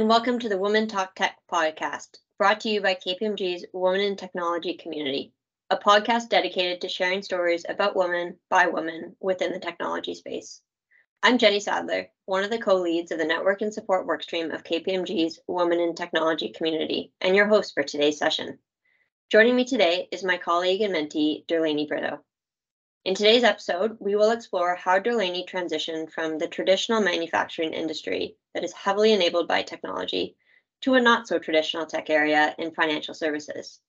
and welcome to the Women Talk Tech podcast, brought to you by KPMG's Women in Technology community, a podcast dedicated to sharing stories about women by women within the technology space. I'm Jennie Sadler, one of the co leads of the Network and Support Workstream of KPMG's Women in Technology community, and your host for today's session. Joining me today is my colleague and mentee, Derlaine Brito. In today's episode, we will explore how Derlaine transitioned from the traditional manufacturing industry that is heavily enabled by technology to a not so traditional tech area in financial services.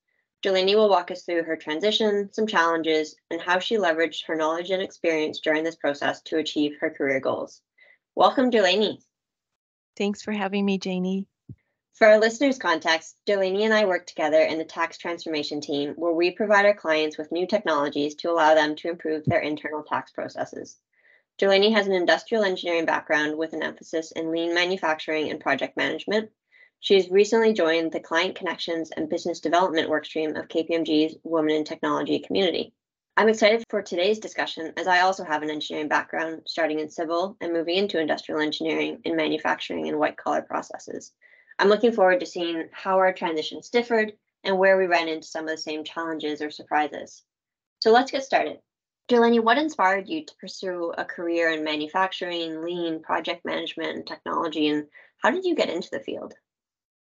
Derlaine will walk us through her transition, some challenges, and how she leveraged her knowledge and experience during this process to achieve her career goals. Welcome, Derlaine. Thanks for having me, Jennie. For our listeners' context, Derlaine and I work together in the tax transformation team where we provide our clients with new technologies to allow them to improve their internal tax processes. Derlaine has an industrial engineering background with an emphasis in lean manufacturing and project management. She has recently joined the Client Connections and Business Development Workstream of KPMG's Women in Technology community. I'm excited for today's discussion as I also have an engineering background, starting in civil and moving into industrial engineering in manufacturing and white collar processes. I'm looking forward to seeing how our transitions differed and where we ran into some of the same challenges or surprises. So let's get started. Derlaine, what inspired you to pursue a career in manufacturing, lean, project management, and technology, and how did you get into the field?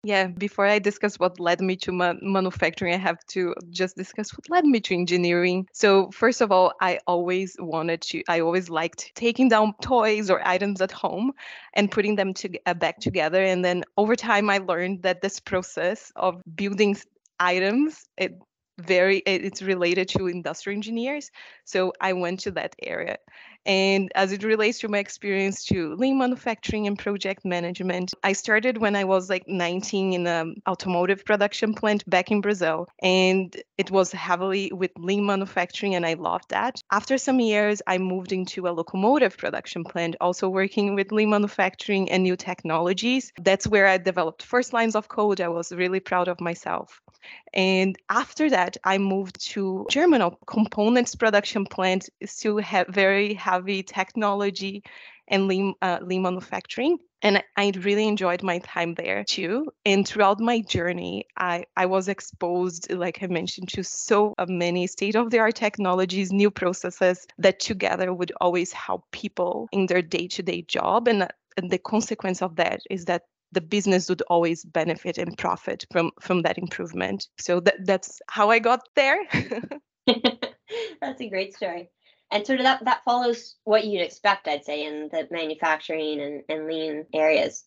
Yeah, before I discuss what led me to ma- manufacturing, I have to just discuss what led me to engineering. So, first of all, I always wanted to, I always liked taking down toys or items at home and putting them to, uh, back together. And then over time, I learned that this process of building items, it very it's related to industrial engineers so i went to that area and as it relates to my experience to lean manufacturing and project management, I started when I was like 19 in an automotive production plant back in Brazil. And it was heavily with lean manufacturing, and I loved that. After some years, I moved into a locomotive production plant, also working with lean manufacturing and new technologies. That's where I developed first lines of code. I was really proud of myself. And after that, I moved to German components production plant, still have very technology and lean, uh, lean manufacturing. And I really enjoyed my time there too. And throughout my journey, I, I was exposed, like I mentioned, to so many state of the art technologies, new processes that together would always help people in their day to day job. And, and the consequence of that is that the business would always benefit and profit from from that improvement so that, that's how i got there that's a great story and sort of that that follows what you'd expect i'd say in the manufacturing and, and lean areas.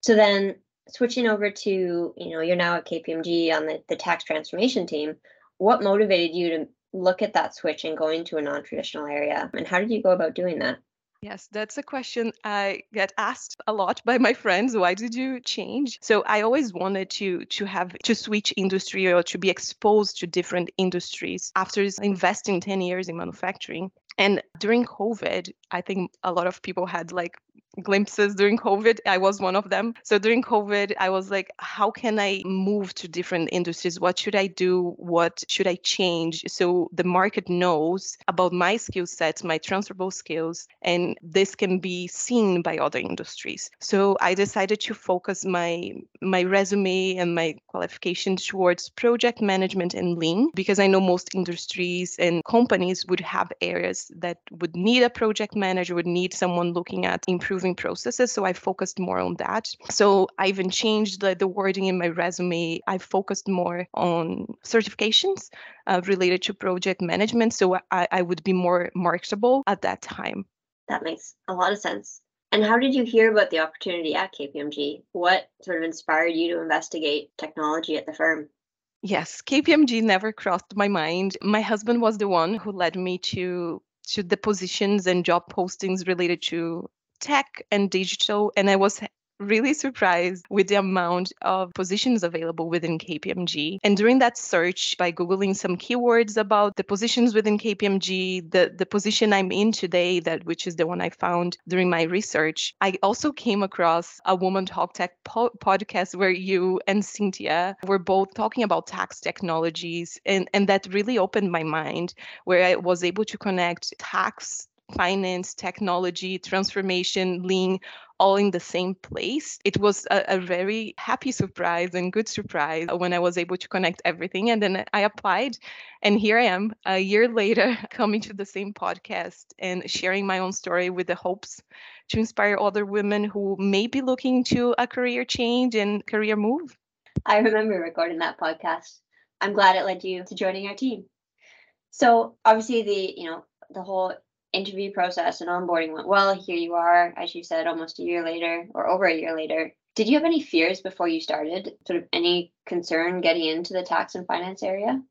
So then switching over to you know you're now at kpmg on the, the tax transformation team what motivated you to look at that switch and going to a non-traditional area? And how did you go about doing that Yes, that's a question I get asked a lot by my friends. Why did you change? So I always wanted to to have to switch industry or to be exposed to different industries after investing 10 years in manufacturing. And during COVID, I think a lot of people had like glimpses during COVID. I was one of them. So during COVID, I was like, how can I move to different industries? What should I do? What should I change? So the market knows about my skill sets, my transferable skills, and this can be seen by other industries. So I decided to focus my my resume and my qualifications towards project management and lean because I know most industries and companies would have areas that would need a project manager, would need someone looking at improving improving processes. So I focused more on that. So I even changed the, the wording in my resume. I focused more on certifications uh, related to project management. So I, I would be more marketable at that time. That makes a lot of sense. And how did you hear about the opportunity at KPMG? What sort of inspired you to investigate technology at the firm? Yes, KPMG never crossed my mind. My husband was the one who led me to to the positions and job postings related to tech and digital. And I was really surprised with the amount of positions available within KPMG. And during that search, by Googling some keywords about the positions within KPMG, the, the position I'm in today, that which is the one I found during my research, I also came across a Woman Talk Tech po- podcast where you and Cynthia were both talking about tax technologies. And, and that really opened my mind, where I was able to connect tax finance, technology, transformation, lean, all in the same place. It was a, a, very happy surprise and good surprise when I was able to connect everything. And then I applied, and here I am a year later coming to the same podcast and sharing my own story with the hopes to inspire other women who may be looking to a career change and career move. I remember recording that podcast. I'm glad it led you to joining our team. So obviously the, you know, the whole interview process and onboarding went well. Here you are, as you said, almost a year later or over a year later. Did you have any fears before you started? Sort of any concern getting into the tax and finance area?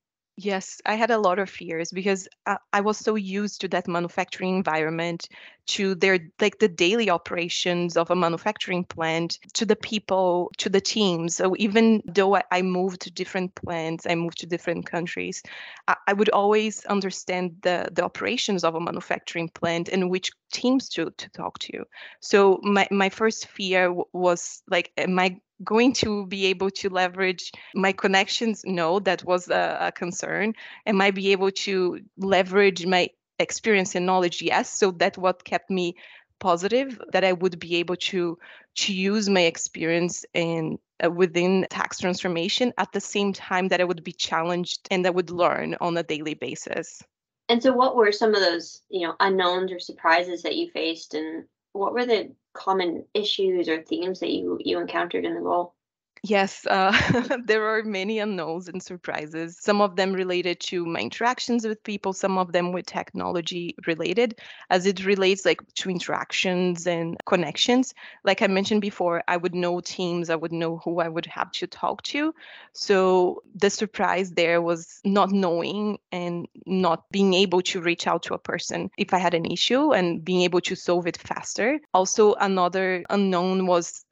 Yes, I had a lot of fears because I, I was so used to that manufacturing environment, to their like the daily operations of a manufacturing plant, to the people, to the teams. So even though I, moved to different plants, I moved to different countries, I, I would always understand the the operations of a manufacturing plant and which teams to to talk to. So my my first fear was like, am I going to be able to leverage my connections? No, that was a, a concern. Am I be able to leverage my experience and knowledge? Yes. So that what kept me positive that I would be able to to use my experience in uh, within tax transformation at the same time that I would be challenged and I would learn on a daily basis. And so what were some of those, you know, unknowns or surprises that you faced and what were the common issues or themes that you you encountered in the role? Yes, uh, there are many unknowns and surprises. Some of them related to my interactions with people, some of them with technology related, as it relates like to interactions and connections. Like I mentioned before, I would know teams, I would know who I would have to talk to. So the surprise there was not knowing and not being able to reach out to a person if I had an issue and being able to solve it faster. Also, another unknown was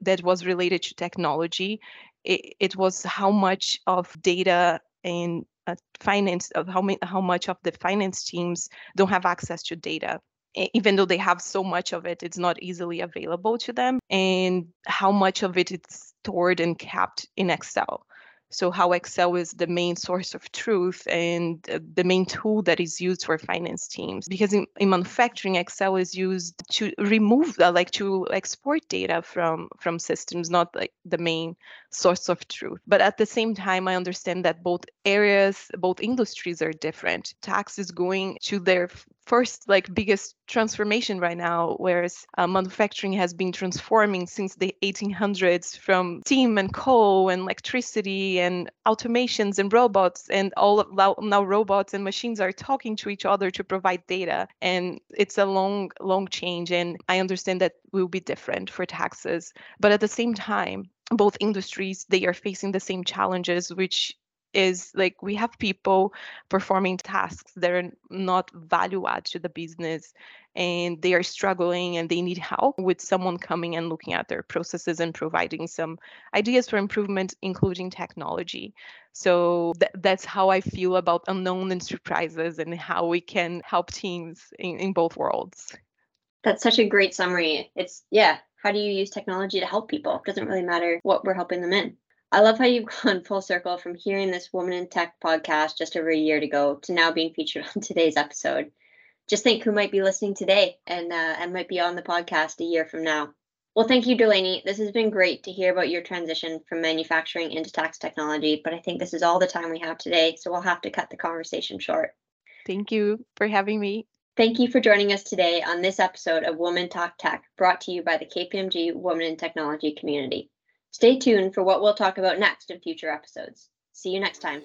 that was related to technology. It, it was how much of data and uh, finance of how, how much of the finance teams don't have access to data even though they have so much of it it's not easily available to them and how much of it is stored and kept in excel so how Excel is the main source of truth and uh, the main tool that is used for finance teams. Because in, in manufacturing, Excel is used to remove, uh, like to export data from from systems, not like the main source of truth. But at the same time, I understand that both areas, both industries are different. Tax is going to their first like biggest transformation right now whereas uh, manufacturing has been transforming since the 1800s from steam and coal and electricity and automations and robots and all now robots and machines are talking to each other to provide data and it's a long long change and i understand that will be different for taxes but at the same time both industries they are facing the same challenges which is like we have people performing tasks that are not value add to the business and they are struggling and they need help with someone coming and looking at their processes and providing some ideas for improvement including technology. So th- that's how i feel about unknown and surprises and how we can help teams in, in both worlds. That's such a great summary. It's yeah how do you use technology to help people? It doesn't really matter what we're helping them in I love how you've gone full circle from hearing this Woman in Tech podcast just over a year ago to now being featured on today's episode. Just think who might be listening today and uh, and might be on the podcast a year from now. Well, thank you, Derlaine. This has been great to hear about your transition from manufacturing into tax technology, but I think this is all the time we have today, so we'll have to cut the conversation short. Thank you for having me. Thank you for joining us today on this episode of Woman Talk Tech, brought to you by the KPMG Woman in Technology community. Stay tuned for what we'll talk about next in future episodes. See you next time.